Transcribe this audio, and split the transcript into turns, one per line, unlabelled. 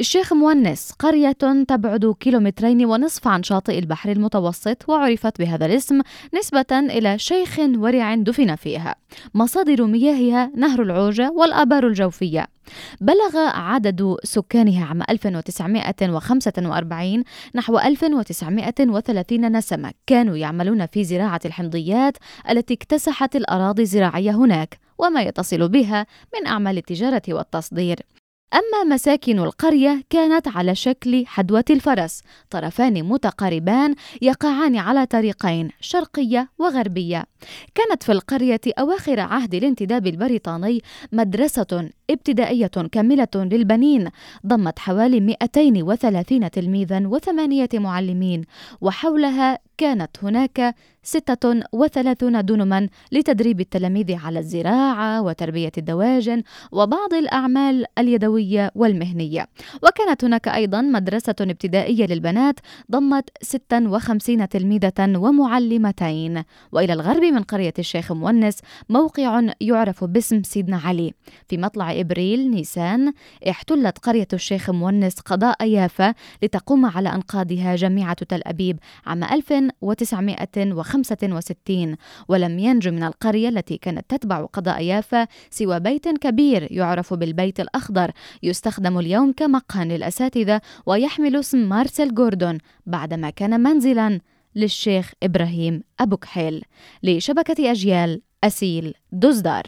الشيخ مونس قرية تبعد كيلومترين ونصف عن شاطئ البحر المتوسط وعرفت بهذا الاسم نسبة إلى شيخ ورع دفن فيها. مصادر مياهها نهر العوجة والآبار الجوفية. بلغ عدد سكانها عام 1945 نحو 1930 نسمة. كانوا يعملون في زراعة الحمضيات التي اكتسحت الأراضي الزراعية هناك وما يتصل بها من أعمال التجارة والتصدير. أما مساكن القرية كانت على شكل حدوة الفرس طرفان متقاربان يقعان على طريقين شرقية وغربية. كانت في القرية أواخر عهد الانتداب البريطاني مدرسة ابتدائية كاملة للبنين ضمت حوالي 230 تلميذا وثمانية معلمين وحولها كانت هناك 36 دنما لتدريب التلاميذ على الزراعة وتربية الدواجن وبعض الأعمال اليدوية. والمهنية. وكانت هناك أيضا مدرسة ابتدائية للبنات ضمت 56 تلميذة ومعلمتين. وإلى الغرب من قرية الشيخ مونس موقع يعرف باسم سيدنا علي. في مطلع إبريل نيسان احتلت قرية الشيخ مونس قضاء يافا لتقوم على أنقاضها جامعة تل أبيب عام 1965 ولم ينج من القرية التي كانت تتبع قضاء يافا سوى بيت كبير يعرف بالبيت الأخضر يستخدم اليوم كمقهى للأساتذة ويحمل اسم مارسيل جوردون بعدما كان منزلا للشيخ إبراهيم أبو كحيل لشبكة أجيال أسيل دزدار